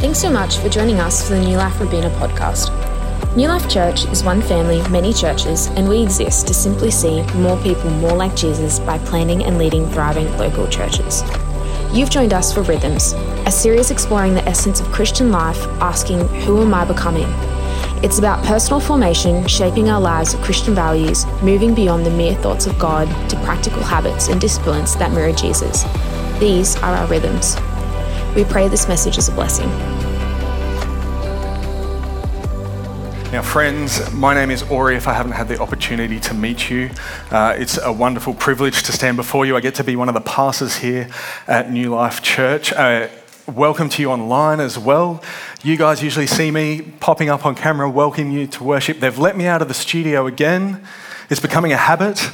Thanks so much for joining us for the New Life Robina podcast. New Life Church is one family, many churches, and we exist to simply see more people more like Jesus by planning and leading thriving local churches. You've joined us for Rhythms, a series exploring the essence of Christian life, asking, Who am I becoming? It's about personal formation, shaping our lives with Christian values, moving beyond the mere thoughts of God to practical habits and disciplines that mirror Jesus. These are our rhythms. We pray this message is a blessing. Now, friends, my name is Ori. If I haven't had the opportunity to meet you, uh, it's a wonderful privilege to stand before you. I get to be one of the pastors here at New Life Church. Uh, welcome to you online as well. You guys usually see me popping up on camera, welcoming you to worship. They've let me out of the studio again. It's becoming a habit.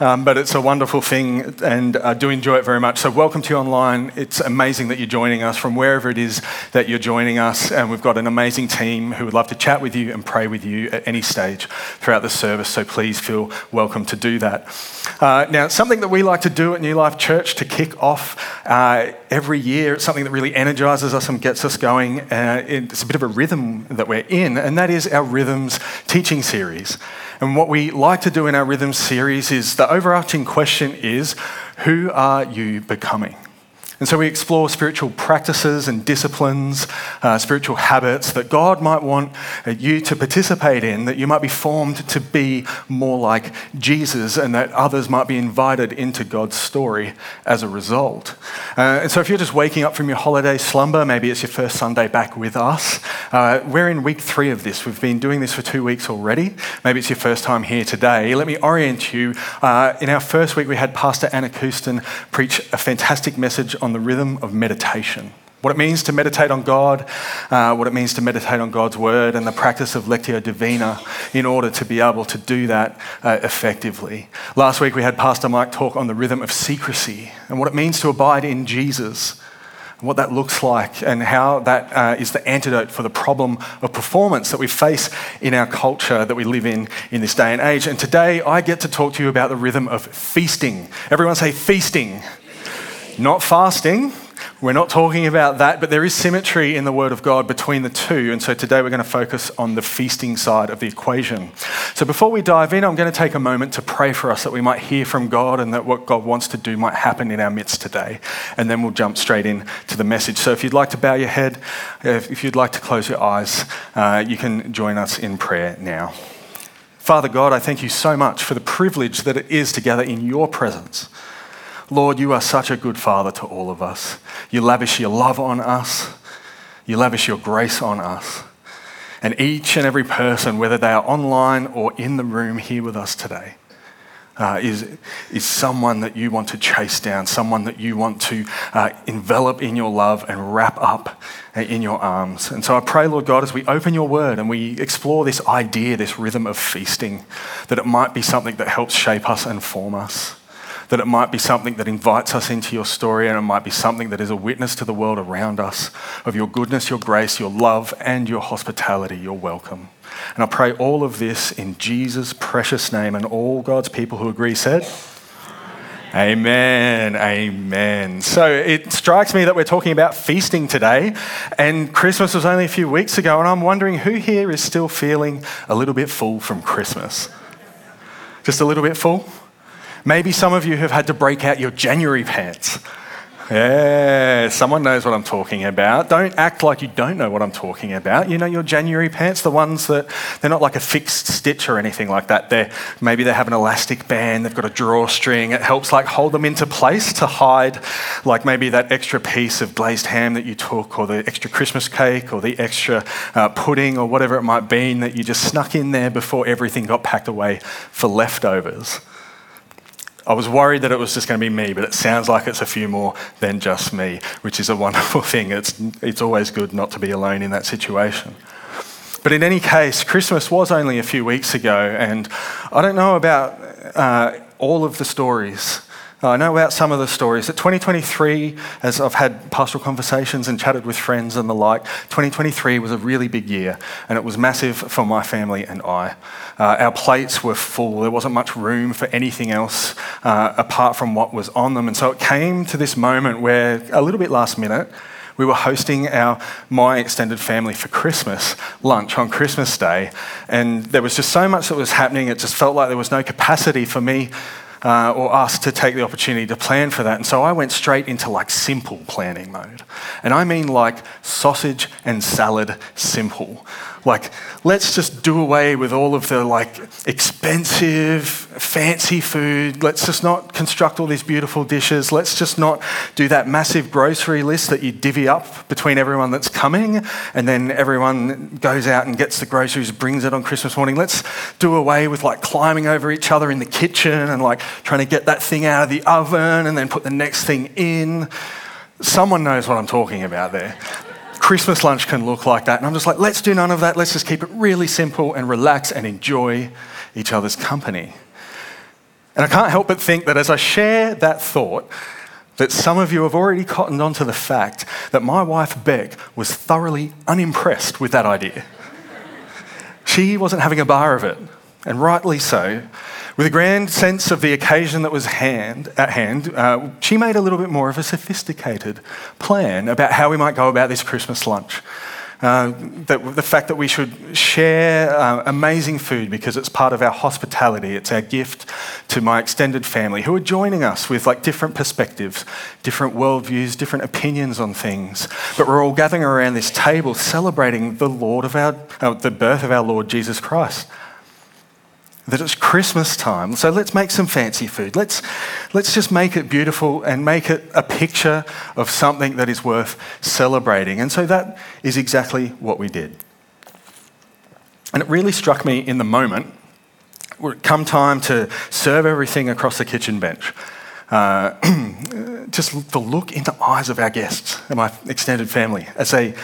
Um, but it's a wonderful thing and I do enjoy it very much. So, welcome to you online. It's amazing that you're joining us from wherever it is that you're joining us. And we've got an amazing team who would love to chat with you and pray with you at any stage throughout the service. So, please feel welcome to do that. Uh, now, something that we like to do at New Life Church to kick off uh, every year, it's something that really energizes us and gets us going. Uh, it's a bit of a rhythm that we're in, and that is our Rhythms teaching series. And what we like to do in our Rhythms series is the overarching question is who are you becoming? And so we explore spiritual practices and disciplines, uh, spiritual habits that God might want uh, you to participate in, that you might be formed to be more like Jesus, and that others might be invited into God's story as a result. Uh, and so if you're just waking up from your holiday slumber, maybe it's your first Sunday back with us, uh, we're in week three of this. We've been doing this for two weeks already. Maybe it's your first time here today. Let me orient you. Uh, in our first week, we had Pastor Anna Kuston preach a fantastic message on on the rhythm of meditation. What it means to meditate on God, uh, what it means to meditate on God's word, and the practice of Lectio Divina in order to be able to do that uh, effectively. Last week we had Pastor Mike talk on the rhythm of secrecy and what it means to abide in Jesus, what that looks like, and how that uh, is the antidote for the problem of performance that we face in our culture that we live in in this day and age. And today I get to talk to you about the rhythm of feasting. Everyone say feasting. Not fasting. We're not talking about that, but there is symmetry in the Word of God between the two. And so today we're going to focus on the feasting side of the equation. So before we dive in, I'm going to take a moment to pray for us that we might hear from God and that what God wants to do might happen in our midst today. And then we'll jump straight in to the message. So if you'd like to bow your head, if you'd like to close your eyes, uh, you can join us in prayer now. Father God, I thank you so much for the privilege that it is to gather in your presence. Lord, you are such a good Father to all of us. You lavish your love on us, you lavish your grace on us. And each and every person, whether they are online or in the room here with us today, uh, is, is someone that you want to chase down, someone that you want to uh, envelop in your love and wrap up uh, in your arms. And so I pray, Lord God, as we open your word and we explore this idea, this rhythm of feasting, that it might be something that helps shape us and form us that it might be something that invites us into your story and it might be something that is a witness to the world around us of your goodness, your grace, your love, and your hospitality, your welcome. And I pray all of this in Jesus' precious name and all God's people who agree said, Amen. Amen. So it strikes me that we're talking about feasting today, and Christmas was only a few weeks ago, and I'm wondering who here is still feeling a little bit full from Christmas? Just a little bit full? Maybe some of you have had to break out your January pants. Yeah, someone knows what I'm talking about. Don't act like you don't know what I'm talking about. You know your January pants, the ones that they're not like a fixed stitch or anything like that. They're maybe they have an elastic band, they've got a drawstring. It helps like hold them into place to hide like maybe that extra piece of glazed ham that you took or the extra Christmas cake or the extra uh, pudding or whatever it might be that you just snuck in there before everything got packed away for leftovers. I was worried that it was just going to be me, but it sounds like it's a few more than just me, which is a wonderful thing. It's, it's always good not to be alone in that situation. But in any case, Christmas was only a few weeks ago, and I don't know about uh, all of the stories I know about some of the stories. That 2023, as I've had pastoral conversations and chatted with friends and the like, 2023 was a really big year and it was massive for my family and I. Uh, our plates were full. There wasn't much room for anything else uh, apart from what was on them. And so it came to this moment where, a little bit last minute, we were hosting our my extended family for Christmas lunch on Christmas Day, and there was just so much that was happening. It just felt like there was no capacity for me uh, or us to take the opportunity to plan for that. And so I went straight into like simple planning mode. And I mean like sausage and salad simple. Like, let's just do away with all of the like expensive, fancy food. Let's just not construct all these beautiful dishes. Let's just not do that massive grocery list that you divvy up between everyone that's coming, and then everyone goes out and gets the groceries, brings it on Christmas morning. Let's do away with like climbing over each other in the kitchen and like trying to get that thing out of the oven and then put the next thing in. Someone knows what I'm talking about there. Christmas lunch can look like that. And I'm just like, let's do none of that. Let's just keep it really simple and relax and enjoy each other's company. And I can't help but think that as I share that thought, that some of you have already cottoned onto the fact that my wife Beck was thoroughly unimpressed with that idea. she wasn't having a bar of it, and rightly so. With a grand sense of the occasion that was hand, at hand, uh, she made a little bit more of a sophisticated plan about how we might go about this Christmas lunch. Uh, that, the fact that we should share uh, amazing food because it's part of our hospitality, it's our gift to my extended family who are joining us with like different perspectives, different worldviews, different opinions on things. But we're all gathering around this table celebrating the Lord of our, uh, the birth of our Lord Jesus Christ that it's Christmas time, so let's make some fancy food. Let's, let's just make it beautiful and make it a picture of something that is worth celebrating. And so that is exactly what we did. And it really struck me in the moment, come time to serve everything across the kitchen bench. Uh, just the look in the eyes of our guests and my extended family as they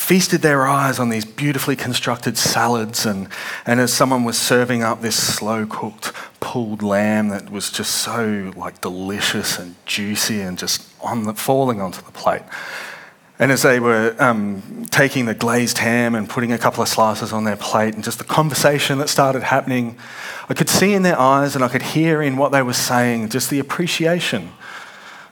feasted their eyes on these beautifully constructed salads. And, and as someone was serving up this slow cooked pulled lamb that was just so like delicious and juicy and just on the, falling onto the plate. And as they were um, taking the glazed ham and putting a couple of slices on their plate, and just the conversation that started happening, I could see in their eyes and I could hear in what they were saying just the appreciation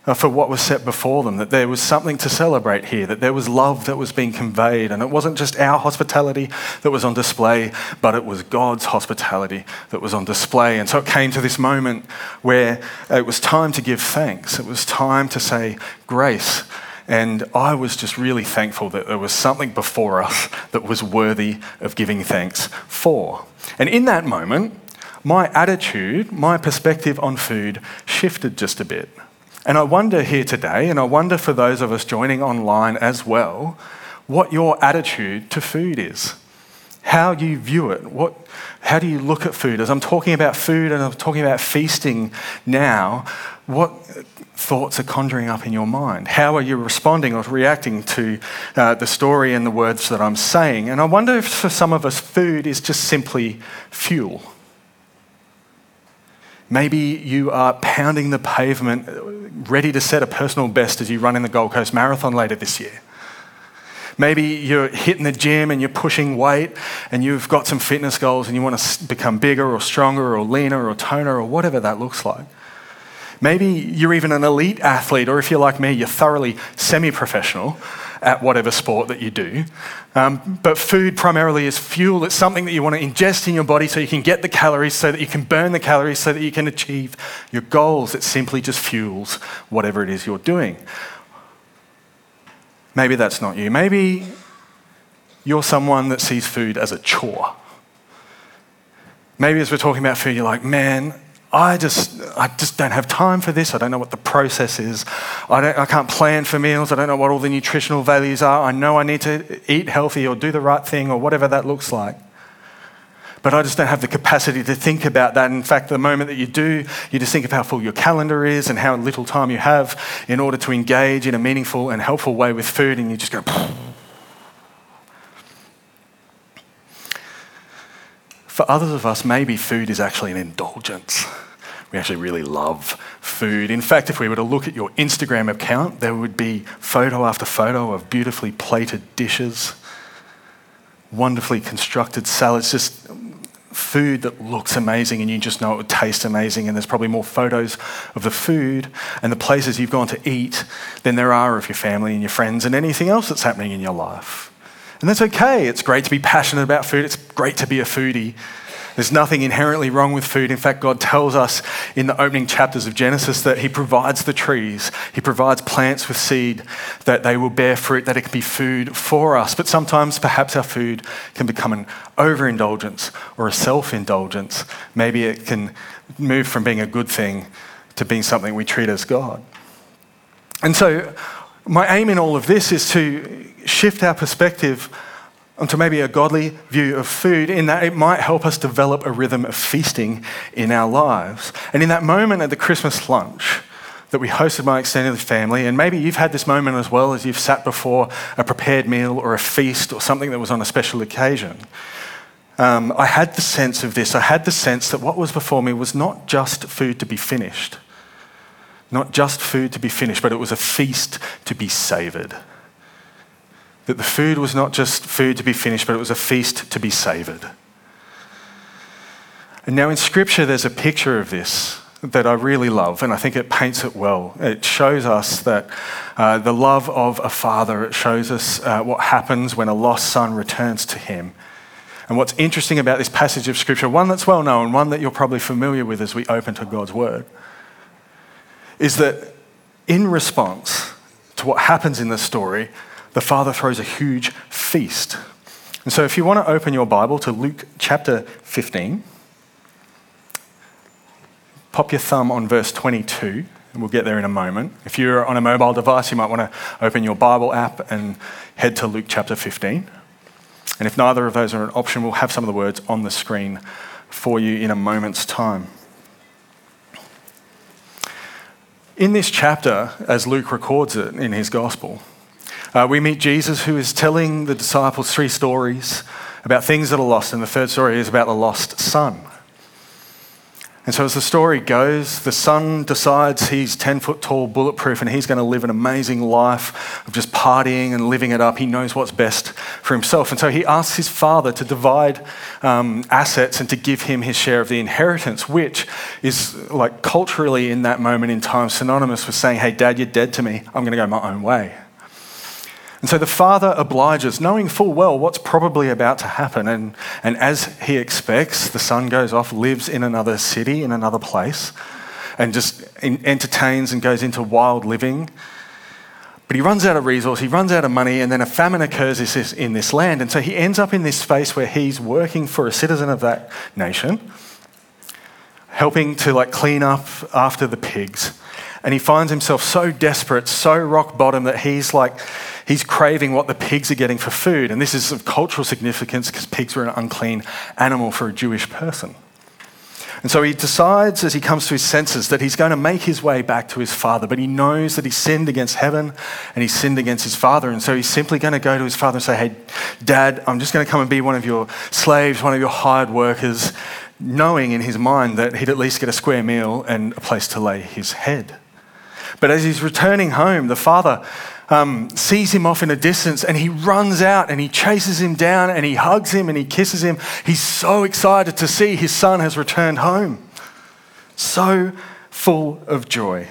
Uh, for what was set before them, that there was something to celebrate here, that there was love that was being conveyed. And it wasn't just our hospitality that was on display, but it was God's hospitality that was on display. And so it came to this moment where it was time to give thanks, it was time to say grace. And I was just really thankful that there was something before us that was worthy of giving thanks for. And in that moment, my attitude, my perspective on food shifted just a bit. And I wonder here today, and I wonder for those of us joining online as well, what your attitude to food is. How you view it. What, how do you look at food? As I'm talking about food and I'm talking about feasting now, what thoughts are conjuring up in your mind? How are you responding or reacting to uh, the story and the words that I'm saying? And I wonder if for some of us, food is just simply fuel. Maybe you are pounding the pavement, ready to set a personal best as you run in the Gold Coast Marathon later this year. Maybe you're hitting the gym and you're pushing weight and you've got some fitness goals and you want to become bigger or stronger or leaner or toner or whatever that looks like. Maybe you're even an elite athlete, or if you're like me, you're thoroughly semi professional at whatever sport that you do. Um, but food primarily is fuel. It's something that you want to ingest in your body so you can get the calories, so that you can burn the calories, so that you can achieve your goals. It simply just fuels whatever it is you're doing. Maybe that's not you. Maybe you're someone that sees food as a chore. Maybe as we're talking about food, you're like, man, I just, I just don't have time for this. I don't know what the process is. I, don't, I can't plan for meals. I don't know what all the nutritional values are. I know I need to eat healthy or do the right thing or whatever that looks like. But I just don't have the capacity to think about that. In fact, the moment that you do, you just think of how full your calendar is and how little time you have in order to engage in a meaningful and helpful way with food, and you just go. For others of us, maybe food is actually an indulgence. We actually really love food. In fact, if we were to look at your Instagram account, there would be photo after photo of beautifully plated dishes, wonderfully constructed salads, just food that looks amazing and you just know it would taste amazing, and there's probably more photos of the food and the places you've gone to eat than there are of your family and your friends and anything else that's happening in your life. And that's okay. It's great to be passionate about food, it's great to be a foodie. There's nothing inherently wrong with food. In fact, God tells us in the opening chapters of Genesis that He provides the trees, He provides plants with seed, that they will bear fruit, that it can be food for us. But sometimes perhaps our food can become an overindulgence or a self indulgence. Maybe it can move from being a good thing to being something we treat as God. And so, my aim in all of this is to shift our perspective onto maybe a godly view of food, in that it might help us develop a rhythm of feasting in our lives. And in that moment at the Christmas lunch, that we hosted my extended family, and maybe you've had this moment as well as you've sat before a prepared meal or a feast or something that was on a special occasion. Um, I had the sense of this. I had the sense that what was before me was not just food to be finished, not just food to be finished, but it was a feast to be savoured that the food was not just food to be finished, but it was a feast to be savoured. And now in Scripture, there's a picture of this that I really love, and I think it paints it well. It shows us that uh, the love of a father, it shows us uh, what happens when a lost son returns to him. And what's interesting about this passage of Scripture, one that's well known, one that you're probably familiar with as we open to God's Word, is that in response to what happens in the story, the Father throws a huge feast. And so, if you want to open your Bible to Luke chapter 15, pop your thumb on verse 22, and we'll get there in a moment. If you're on a mobile device, you might want to open your Bible app and head to Luke chapter 15. And if neither of those are an option, we'll have some of the words on the screen for you in a moment's time. In this chapter, as Luke records it in his gospel, uh, we meet Jesus, who is telling the disciples three stories about things that are lost, and the third story is about the lost son. And so, as the story goes, the son decides he's 10 foot tall, bulletproof, and he's going to live an amazing life of just partying and living it up. He knows what's best for himself. And so, he asks his father to divide um, assets and to give him his share of the inheritance, which is like culturally in that moment in time synonymous with saying, Hey, dad, you're dead to me. I'm going to go my own way. And so the father obliges, knowing full well what's probably about to happen. And, and as he expects, the son goes off, lives in another city, in another place, and just entertains and goes into wild living. But he runs out of resource, he runs out of money, and then a famine occurs in this land. And so he ends up in this space where he's working for a citizen of that nation, helping to like clean up after the pigs. And he finds himself so desperate, so rock bottom that he's like, he's craving what the pigs are getting for food. And this is of cultural significance because pigs were an unclean animal for a Jewish person. And so he decides as he comes to his senses that he's going to make his way back to his father, but he knows that he sinned against heaven and he sinned against his father. And so he's simply going to go to his father and say, Hey, dad, I'm just going to come and be one of your slaves, one of your hired workers, knowing in his mind that he'd at least get a square meal and a place to lay his head. But as he's returning home, the father um, sees him off in a distance and he runs out and he chases him down and he hugs him and he kisses him. He's so excited to see his son has returned home. So full of joy.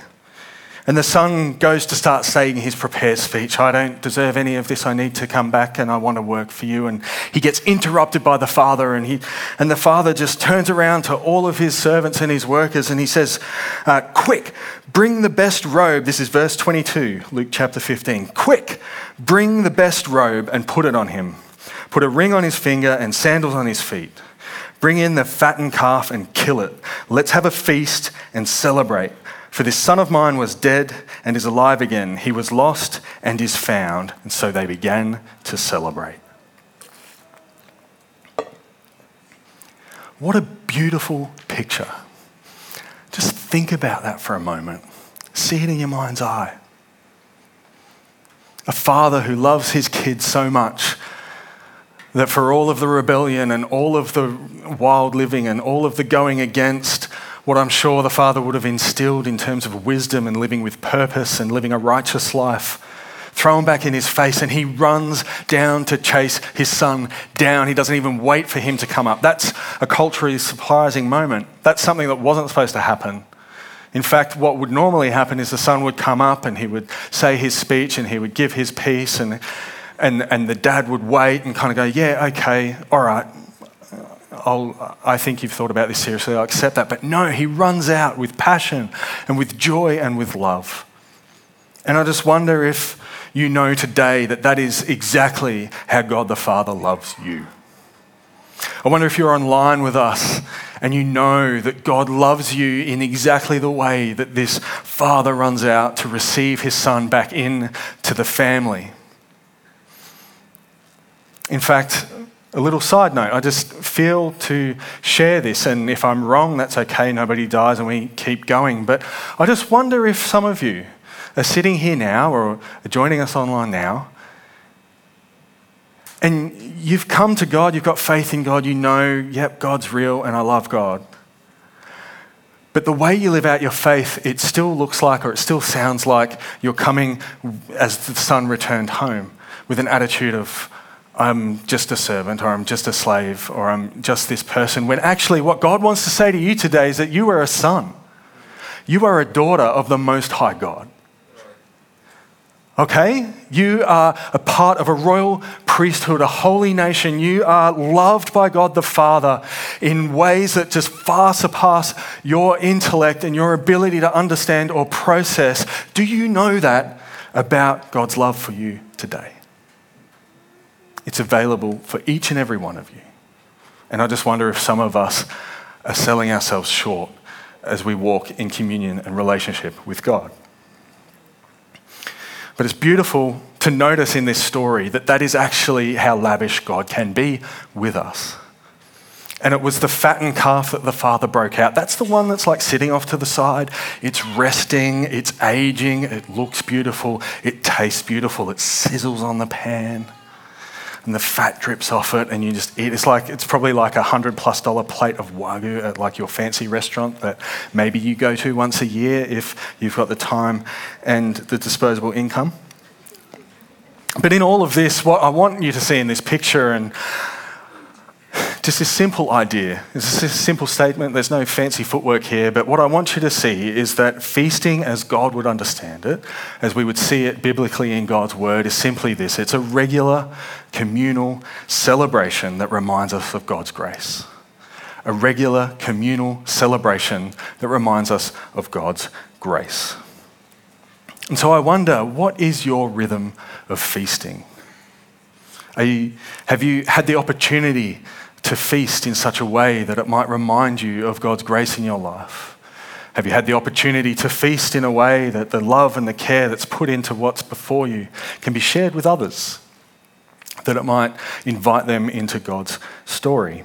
And the son goes to start saying his prepared speech I don't deserve any of this. I need to come back and I want to work for you. And he gets interrupted by the father. And, he, and the father just turns around to all of his servants and his workers and he says, uh, Quick, bring the best robe. This is verse 22, Luke chapter 15. Quick, bring the best robe and put it on him. Put a ring on his finger and sandals on his feet. Bring in the fattened calf and kill it. Let's have a feast and celebrate. For this son of mine was dead and is alive again. He was lost and is found. And so they began to celebrate. What a beautiful picture. Just think about that for a moment. See it in your mind's eye. A father who loves his kids so much that for all of the rebellion and all of the wild living and all of the going against what I'm sure the Father would have instilled in terms of wisdom and living with purpose and living a righteous life thrown back in his face, and he runs down to chase his son down. He doesn't even wait for him to come up. That's a culturally surprising moment. That's something that wasn't supposed to happen. In fact, what would normally happen is the son would come up and he would say his speech and he would give his piece, and, and, and the dad would wait and kind of go, Yeah, okay, all right, I'll, I think you've thought about this seriously, I'll accept that. But no, he runs out with passion and with joy and with love. And I just wonder if you know today that that is exactly how God the Father loves you. I wonder if you're online with us and you know that God loves you in exactly the way that this father runs out to receive his son back in to the family. In fact, a little side note, I just feel to share this, and if I'm wrong, that's okay, nobody dies and we keep going. But I just wonder if some of you are sitting here now or are joining us online now, and you've come to God, you've got faith in God, you know, yep, God's real and I love God. But the way you live out your faith, it still looks like or it still sounds like you're coming as the son returned home with an attitude of, I'm just a servant or I'm just a slave or I'm just this person. When actually, what God wants to say to you today is that you are a son. You are a daughter of the Most High God. Okay? You are a part of a royal priesthood, a holy nation. You are loved by God the Father in ways that just far surpass your intellect and your ability to understand or process. Do you know that about God's love for you today? It's available for each and every one of you. And I just wonder if some of us are selling ourselves short as we walk in communion and relationship with God. But it's beautiful to notice in this story that that is actually how lavish God can be with us. And it was the fattened calf that the father broke out. That's the one that's like sitting off to the side. It's resting, it's aging, it looks beautiful, it tastes beautiful, it sizzles on the pan and the fat drips off it, and you just eat. It's like it's probably like a hundred plus dollar plate of wagyu at like your fancy restaurant that maybe you go to once a year if you've got the time and the disposable income. But in all of this, what I want you to see in this picture and just a simple idea. It's a simple statement. There's no fancy footwork here. But what I want you to see is that feasting, as God would understand it, as we would see it biblically in God's word, is simply this it's a regular communal celebration that reminds us of God's grace. A regular communal celebration that reminds us of God's grace. And so I wonder, what is your rhythm of feasting? You, have you had the opportunity to feast in such a way that it might remind you of God's grace in your life? Have you had the opportunity to feast in a way that the love and the care that's put into what's before you can be shared with others? That it might invite them into God's story.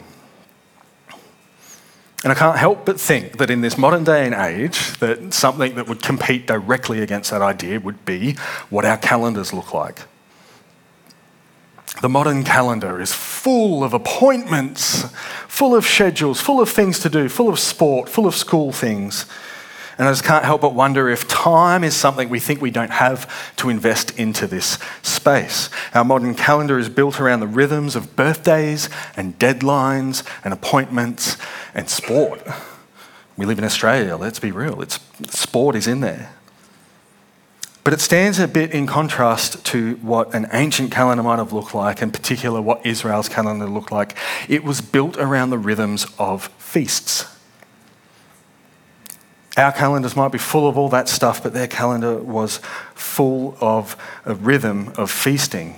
And I can't help but think that in this modern day and age, that something that would compete directly against that idea would be what our calendars look like. The modern calendar is full of appointments, full of schedules, full of things to do, full of sport, full of school things. And I just can't help but wonder if time is something we think we don't have to invest into this space. Our modern calendar is built around the rhythms of birthdays and deadlines and appointments and sport. We live in Australia, let's be real. It's, sport is in there. But it stands a bit in contrast to what an ancient calendar might have looked like, in particular, what Israel's calendar looked like. It was built around the rhythms of feasts. Our calendars might be full of all that stuff, but their calendar was full of a rhythm of feasting.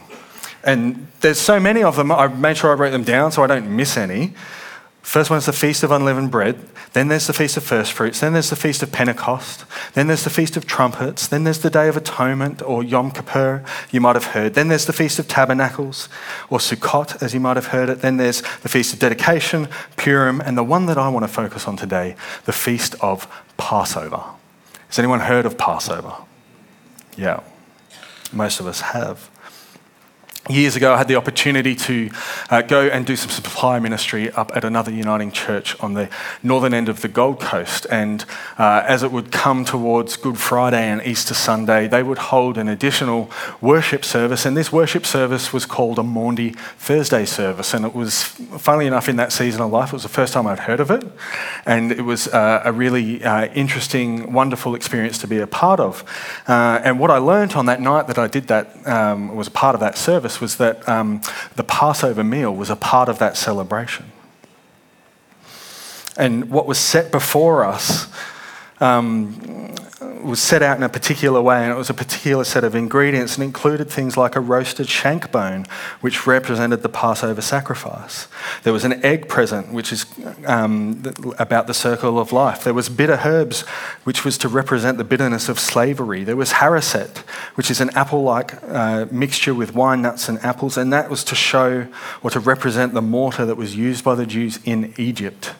And there's so many of them, I made sure I wrote them down so I don't miss any. First one is the Feast of Unleavened Bread. Then there's the Feast of First Fruits. Then there's the Feast of Pentecost. Then there's the Feast of Trumpets. Then there's the Day of Atonement or Yom Kippur, you might have heard. Then there's the Feast of Tabernacles or Sukkot, as you might have heard it. Then there's the Feast of Dedication, Purim, and the one that I want to focus on today, the Feast of Passover. Has anyone heard of Passover? Yeah, most of us have. Years ago, I had the opportunity to uh, go and do some supply ministry up at another Uniting Church on the northern end of the Gold Coast. And uh, as it would come towards Good Friday and Easter Sunday, they would hold an additional worship service. And this worship service was called a Maundy Thursday service. And it was, funnily enough, in that season of life, it was the first time I'd heard of it. And it was uh, a really uh, interesting, wonderful experience to be a part of. Uh, and what I learned on that night that I did that, um, was a part of that service was that um, the Passover meal was a part of that celebration. And what was set before us um, was set out in a particular way, and it was a particular set of ingredients and included things like a roasted shank bone, which represented the Passover sacrifice. There was an egg present, which is um, about the circle of life. There was bitter herbs, which was to represent the bitterness of slavery. There was haroset, which is an apple like uh, mixture with wine nuts and apples, and that was to show or to represent the mortar that was used by the Jews in Egypt.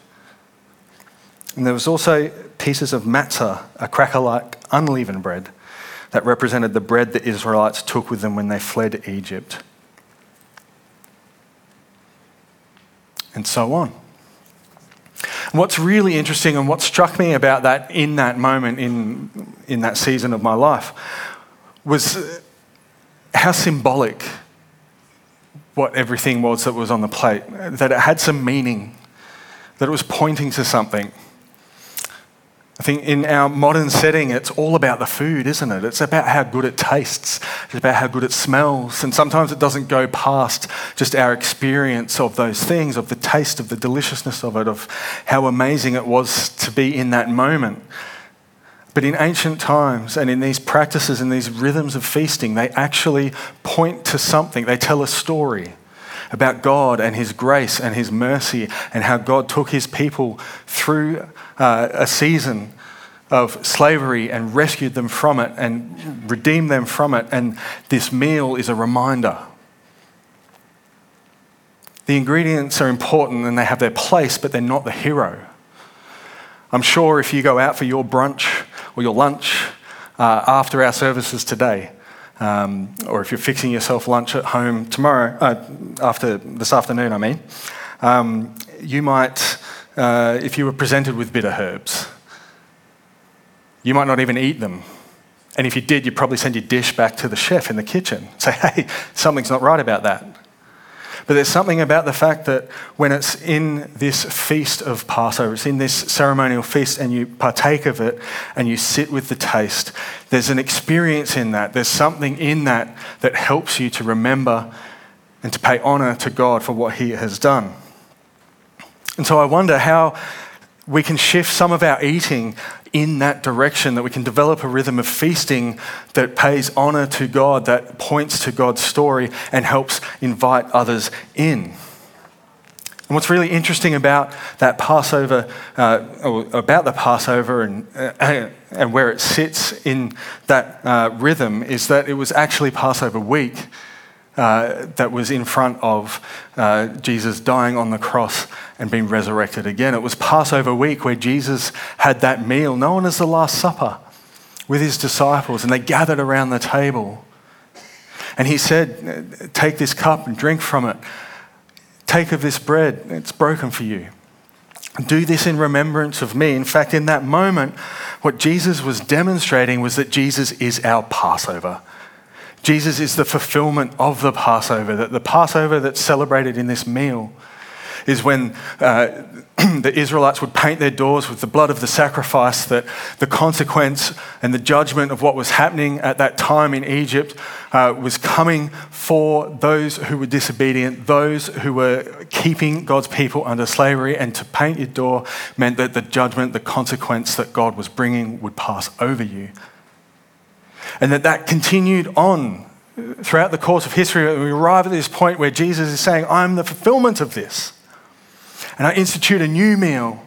And there was also pieces of matzah, a cracker like unleavened bread, that represented the bread the Israelites took with them when they fled Egypt. And so on. What's really interesting and what struck me about that in that moment, in, in that season of my life, was how symbolic what everything was that was on the plate, that it had some meaning, that it was pointing to something. I think in our modern setting, it's all about the food, isn't it? It's about how good it tastes, it's about how good it smells. And sometimes it doesn't go past just our experience of those things, of the taste, of the deliciousness of it, of how amazing it was to be in that moment. But in ancient times and in these practices and these rhythms of feasting, they actually point to something, they tell a story about God and His grace and His mercy and how God took His people through uh, a season of slavery and rescued them from it and redeemed them from it. And this meal is a reminder. The ingredients are important and they have their place, but they're not the hero. I'm sure if you go out for your brunch or your lunch uh, after our services today, um, or if you're fixing yourself lunch at home tomorrow, uh, after this afternoon, I mean, um, you might uh, if you were presented with bitter herbs. You might not even eat them. And if you did, you'd probably send your dish back to the chef in the kitchen. Say, hey, something's not right about that. But there's something about the fact that when it's in this feast of Passover, it's in this ceremonial feast, and you partake of it and you sit with the taste, there's an experience in that. There's something in that that helps you to remember and to pay honor to God for what He has done. And so I wonder how we can shift some of our eating in that direction, that we can develop a rhythm of feasting that pays honor to God, that points to God's story and helps invite others in. And what's really interesting about that Passover, uh, about the Passover and, uh, and where it sits in that uh, rhythm, is that it was actually Passover week uh, that was in front of uh, Jesus dying on the cross and being resurrected again. It was Passover week where Jesus had that meal known as the Last Supper with his disciples, and they gathered around the table. And he said, Take this cup and drink from it. Take of this bread, it's broken for you. Do this in remembrance of me. In fact, in that moment, what Jesus was demonstrating was that Jesus is our Passover. Jesus is the fulfillment of the Passover, that the Passover that's celebrated in this meal is when uh, the Israelites would paint their doors with the blood of the sacrifice, that the consequence and the judgment of what was happening at that time in Egypt uh, was coming for those who were disobedient, those who were keeping God's people under slavery. And to paint your door meant that the judgment, the consequence that God was bringing would pass over you. And that that continued on throughout the course of history. And We arrive at this point where Jesus is saying, I'm the fulfillment of this. And I institute a new meal.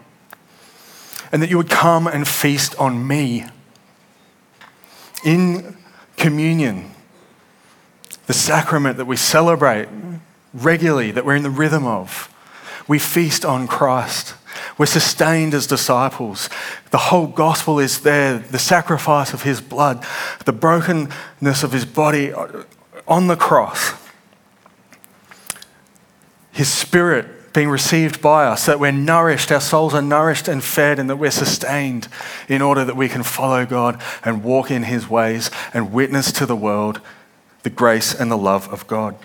And that you would come and feast on me. In communion, the sacrament that we celebrate regularly, that we're in the rhythm of, we feast on Christ. We're sustained as disciples. The whole gospel is there the sacrifice of his blood, the brokenness of his body on the cross. His Spirit being received by us, that we're nourished, our souls are nourished and fed, and that we're sustained in order that we can follow God and walk in His ways and witness to the world the grace and the love of God.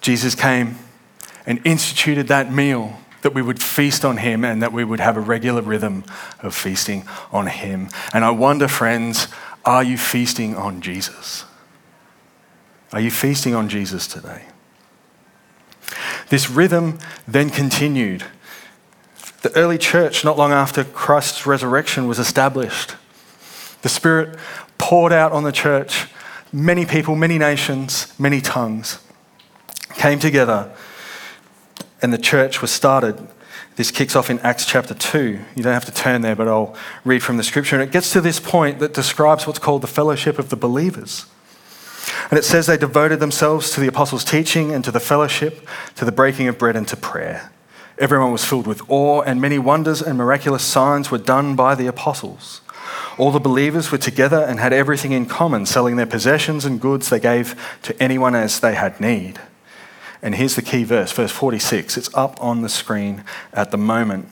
Jesus came and instituted that meal that we would feast on Him and that we would have a regular rhythm of feasting on Him. And I wonder, friends, are you feasting on Jesus? Are you feasting on Jesus today? This rhythm then continued. The early church, not long after Christ's resurrection was established, the Spirit poured out on the church. Many people, many nations, many tongues came together and the church was started. This kicks off in Acts chapter 2. You don't have to turn there, but I'll read from the scripture. And it gets to this point that describes what's called the fellowship of the believers. And it says they devoted themselves to the apostles' teaching and to the fellowship, to the breaking of bread and to prayer. Everyone was filled with awe, and many wonders and miraculous signs were done by the apostles. All the believers were together and had everything in common, selling their possessions and goods they gave to anyone as they had need. And here's the key verse, verse 46. It's up on the screen at the moment.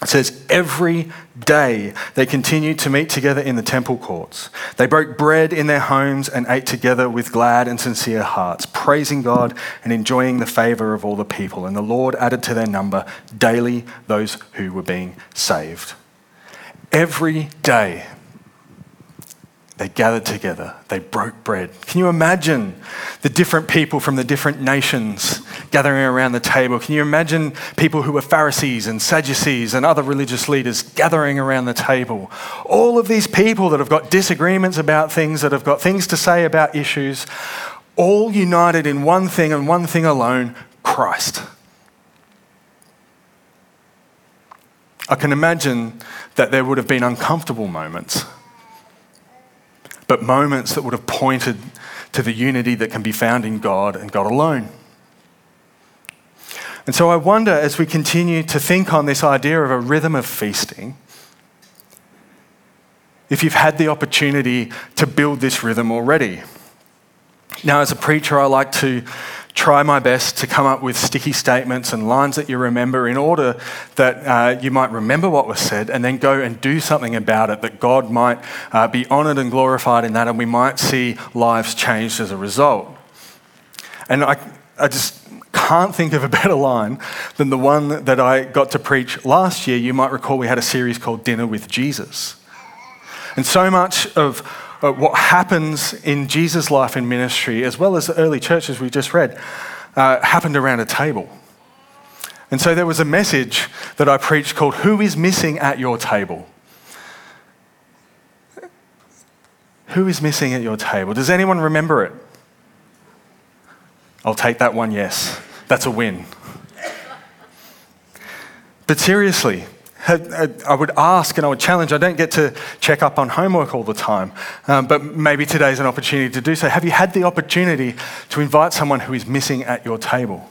It says, Every day they continued to meet together in the temple courts. They broke bread in their homes and ate together with glad and sincere hearts, praising God and enjoying the favor of all the people. And the Lord added to their number daily those who were being saved. Every day they gathered together, they broke bread. Can you imagine the different people from the different nations gathering around the table? Can you imagine people who were Pharisees and Sadducees and other religious leaders gathering around the table? All of these people that have got disagreements about things, that have got things to say about issues, all united in one thing and one thing alone Christ. I can imagine that there would have been uncomfortable moments but moments that would have pointed to the unity that can be found in God and God alone. And so I wonder as we continue to think on this idea of a rhythm of feasting, if you've had the opportunity to build this rhythm already. Now, as a preacher, I like to try my best to come up with sticky statements and lines that you remember in order that uh, you might remember what was said and then go and do something about it, that God might uh, be honoured and glorified in that, and we might see lives changed as a result. And I, I just can't think of a better line than the one that I got to preach last year. You might recall we had a series called Dinner with Jesus. And so much of uh, what happens in Jesus' life and ministry, as well as the early churches we just read, uh, happened around a table. And so there was a message that I preached called Who is Missing at Your Table? Who is missing at your table? Does anyone remember it? I'll take that one, yes. That's a win. But seriously, I would ask and I would challenge. I don't get to check up on homework all the time, um, but maybe today's an opportunity to do so. Have you had the opportunity to invite someone who is missing at your table?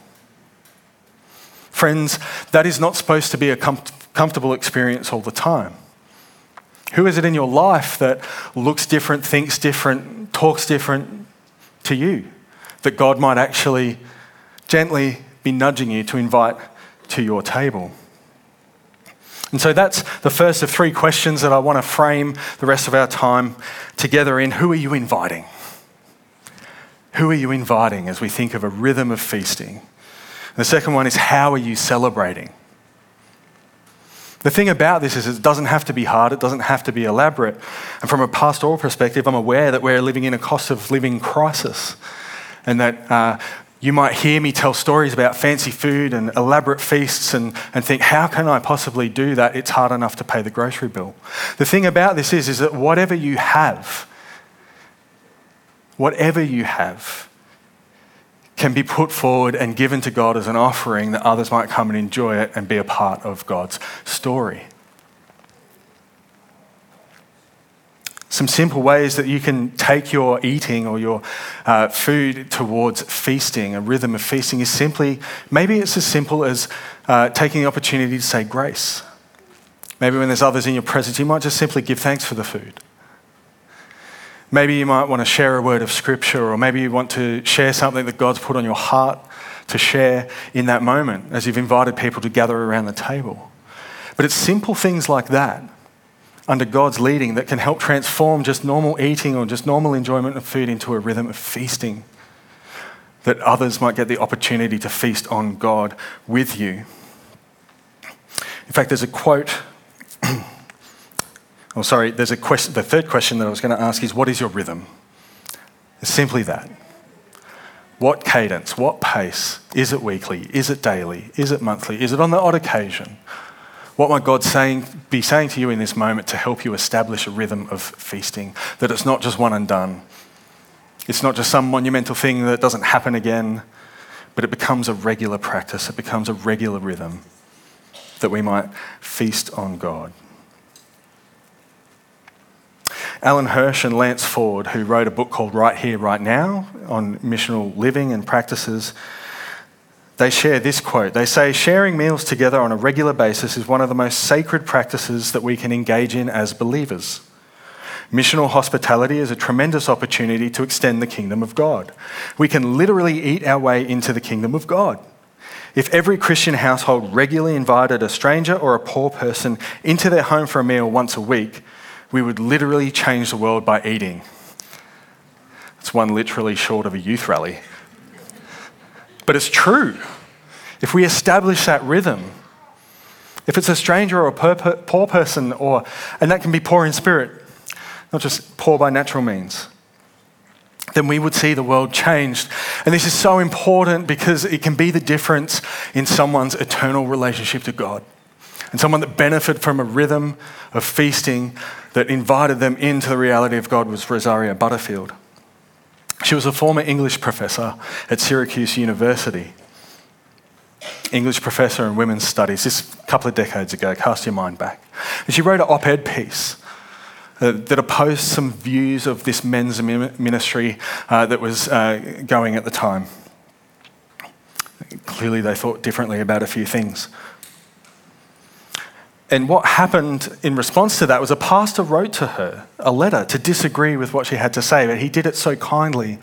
Friends, that is not supposed to be a com- comfortable experience all the time. Who is it in your life that looks different, thinks different, talks different to you? That God might actually gently be nudging you to invite to your table. And so that's the first of three questions that I want to frame the rest of our time together in. Who are you inviting? Who are you inviting as we think of a rhythm of feasting? the second one is how are you celebrating? The thing about this is it doesn't have to be hard, it doesn't have to be elaborate. And from a pastoral perspective, I'm aware that we're living in a cost of living crisis and that uh, you might hear me tell stories about fancy food and elaborate feasts and, and think, how can I possibly do that? It's hard enough to pay the grocery bill. The thing about this is, is that whatever you have, whatever you have, can be put forward and given to God as an offering that others might come and enjoy it and be a part of God's story. Some simple ways that you can take your eating or your uh, food towards feasting, a rhythm of feasting, is simply maybe it's as simple as uh, taking the opportunity to say grace. Maybe when there's others in your presence, you might just simply give thanks for the food. Maybe you might want to share a word of scripture, or maybe you want to share something that God's put on your heart to share in that moment as you've invited people to gather around the table. But it's simple things like that under God's leading that can help transform just normal eating or just normal enjoyment of food into a rhythm of feasting. That others might get the opportunity to feast on God with you. In fact, there's a quote. oh, sorry, there's a question. The third question that I was going to ask is what is your rhythm? It's simply that. What cadence, what pace? Is it weekly? Is it daily? Is it monthly? Is it on the odd occasion? What might God saying, be saying to you in this moment to help you establish a rhythm of feasting? That it's not just one and done. It's not just some monumental thing that doesn't happen again, but it becomes a regular practice, it becomes a regular rhythm that we might feast on God. Alan Hirsch and Lance Ford, who wrote a book called Right Here, Right Now on missional living and practices, they share this quote. They say, Sharing meals together on a regular basis is one of the most sacred practices that we can engage in as believers. Missional hospitality is a tremendous opportunity to extend the kingdom of God. We can literally eat our way into the kingdom of God. If every Christian household regularly invited a stranger or a poor person into their home for a meal once a week, we would literally change the world by eating. It's one literally short of a youth rally. But it's true. If we establish that rhythm, if it's a stranger or a poor person, or, and that can be poor in spirit, not just poor by natural means, then we would see the world changed. And this is so important because it can be the difference in someone's eternal relationship to God. And someone that benefited from a rhythm of feasting that invited them into the reality of God was Rosaria Butterfield. She was a former English professor at Syracuse University. English professor in women's studies, this couple of decades ago, cast your mind back. And she wrote an op ed piece uh, that opposed some views of this men's ministry uh, that was uh, going at the time. Clearly, they thought differently about a few things. And what happened in response to that was a pastor wrote to her a letter to disagree with what she had to say, but he did it so kindly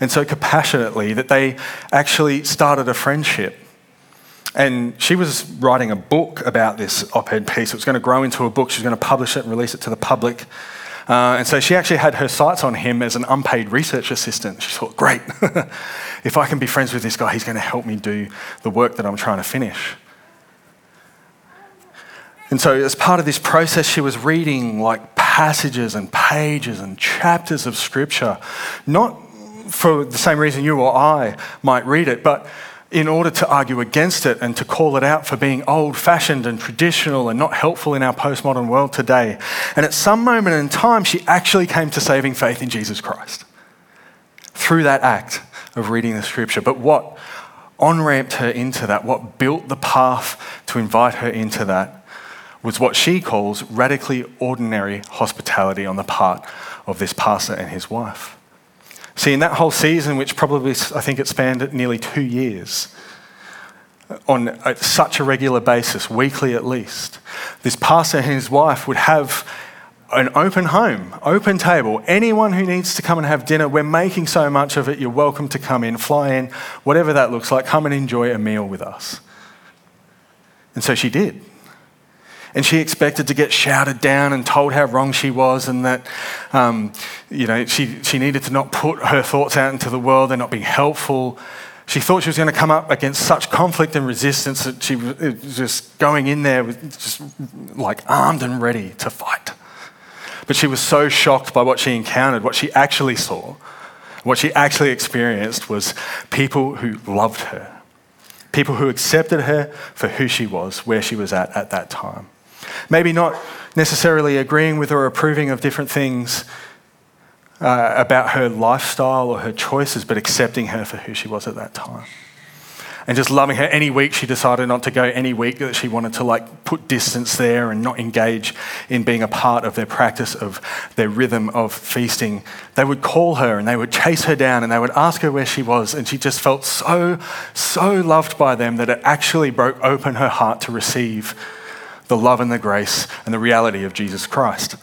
and so compassionately that they actually started a friendship. And she was writing a book about this op ed piece. It was going to grow into a book. She was going to publish it and release it to the public. Uh, and so she actually had her sights on him as an unpaid research assistant. She thought, great, if I can be friends with this guy, he's going to help me do the work that I'm trying to finish. And so, as part of this process, she was reading like passages and pages and chapters of scripture, not for the same reason you or I might read it, but in order to argue against it and to call it out for being old fashioned and traditional and not helpful in our postmodern world today. And at some moment in time, she actually came to saving faith in Jesus Christ through that act of reading the scripture. But what on ramped her into that, what built the path to invite her into that, was what she calls radically ordinary hospitality on the part of this pastor and his wife. See, in that whole season, which probably I think it spanned nearly two years, on such a regular basis, weekly at least, this pastor and his wife would have an open home, open table. Anyone who needs to come and have dinner, we're making so much of it, you're welcome to come in, fly in, whatever that looks like, come and enjoy a meal with us. And so she did. And she expected to get shouted down and told how wrong she was and that, um, you know, she, she needed to not put her thoughts out into the world. They're not be helpful. She thought she was going to come up against such conflict and resistance that she was just going in there with just like armed and ready to fight. But she was so shocked by what she encountered, what she actually saw, what she actually experienced was people who loved her, people who accepted her for who she was, where she was at at that time. Maybe not necessarily agreeing with or approving of different things uh, about her lifestyle or her choices, but accepting her for who she was at that time. And just loving her. Any week she decided not to go, any week that she wanted to like put distance there and not engage in being a part of their practice of their rhythm of feasting. They would call her and they would chase her down and they would ask her where she was. And she just felt so, so loved by them that it actually broke open her heart to receive the love and the grace and the reality of Jesus Christ.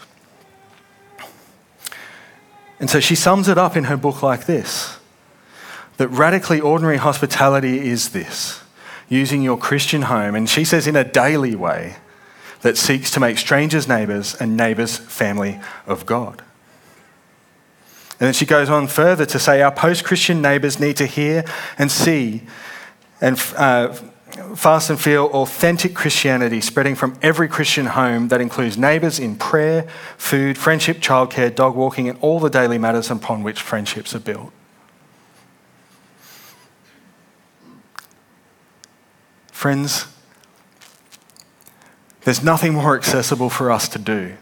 And so she sums it up in her book like this that radically ordinary hospitality is this using your Christian home, and she says in a daily way, that seeks to make strangers neighbours and neighbours family of God. And then she goes on further to say our post Christian neighbours need to hear and see and uh, fast and feel authentic Christianity spreading from every Christian home that includes neighbours in prayer, food, friendship, childcare, dog walking, and all the daily matters upon which friendships are built. Friends, there's nothing more accessible for us to do.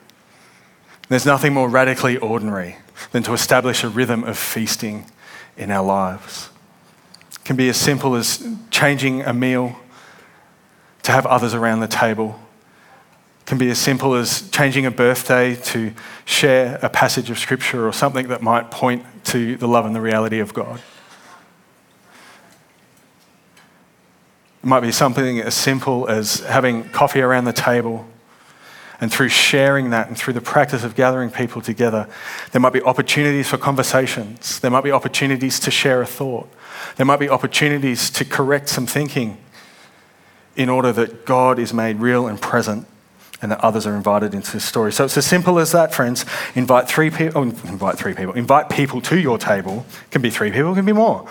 There's nothing more radically ordinary than to establish a rhythm of feasting in our lives. It can be as simple as changing a meal to have others around the table. It can be as simple as changing a birthday to share a passage of scripture or something that might point to the love and the reality of God. It might be something as simple as having coffee around the table. And through sharing that and through the practice of gathering people together, there might be opportunities for conversations. There might be opportunities to share a thought. There might be opportunities to correct some thinking in order that God is made real and present and that others are invited into the story. So it's as simple as that, friends. Invite three people, oh, invite three people, invite people to your table. It can be three people, it can be more.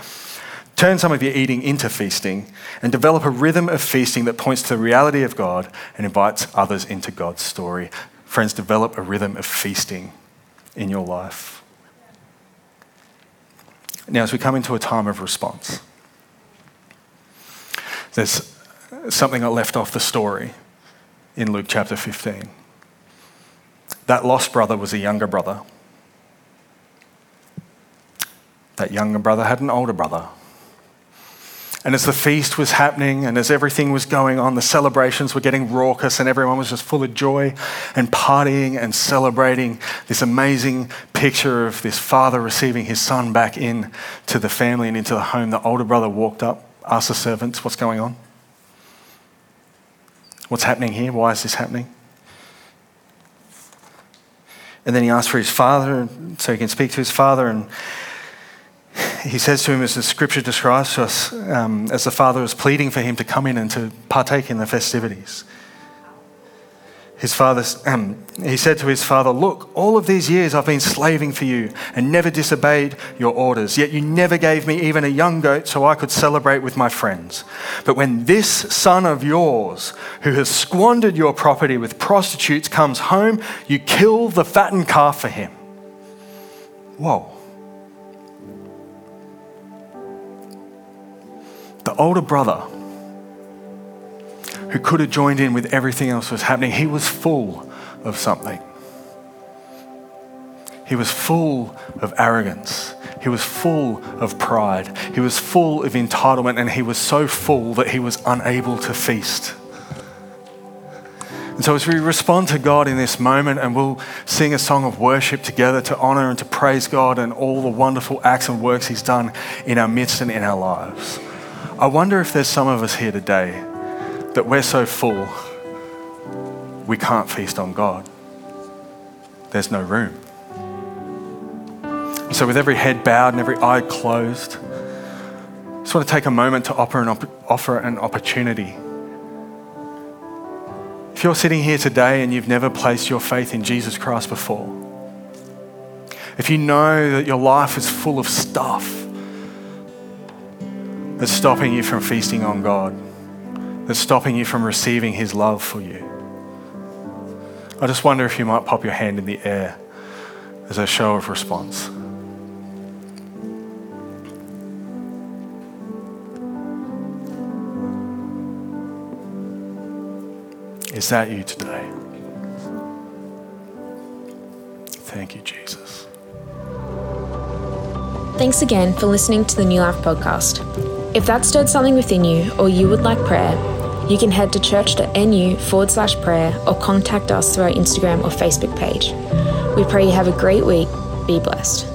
Turn some of your eating into feasting and develop a rhythm of feasting that points to the reality of God and invites others into God's story. Friends, develop a rhythm of feasting in your life. Now, as we come into a time of response, there's something I left off the story in Luke chapter 15. That lost brother was a younger brother. That younger brother had an older brother and as the feast was happening and as everything was going on, the celebrations were getting raucous and everyone was just full of joy and partying and celebrating this amazing picture of this father receiving his son back in to the family and into the home. The older brother walked up, asked the servants, What's going on? What's happening here? Why is this happening? And then he asks for his father so he can speak to his father and he says to him, as the scripture describes to us, um, as the father was pleading for him to come in and to partake in the festivities. His father, um, he said to his father, Look, all of these years I've been slaving for you and never disobeyed your orders, yet you never gave me even a young goat so I could celebrate with my friends. But when this son of yours, who has squandered your property with prostitutes, comes home, you kill the fattened calf for him. Whoa. The older brother, who could have joined in with everything else that was happening, he was full of something. He was full of arrogance. He was full of pride. He was full of entitlement, and he was so full that he was unable to feast. And so, as we respond to God in this moment, and we'll sing a song of worship together to honor and to praise God and all the wonderful acts and works He's done in our midst and in our lives. I wonder if there's some of us here today that we're so full we can't feast on God. There's no room. So, with every head bowed and every eye closed, I just want to take a moment to offer an, op- offer an opportunity. If you're sitting here today and you've never placed your faith in Jesus Christ before, if you know that your life is full of stuff, that's stopping you from feasting on God, that's stopping you from receiving His love for you. I just wonder if you might pop your hand in the air as a show of response. Is that you today? Thank you, Jesus. Thanks again for listening to the New Life podcast. If that stirred something within you or you would like prayer, you can head to church.nu forward slash prayer or contact us through our Instagram or Facebook page. We pray you have a great week. Be blessed.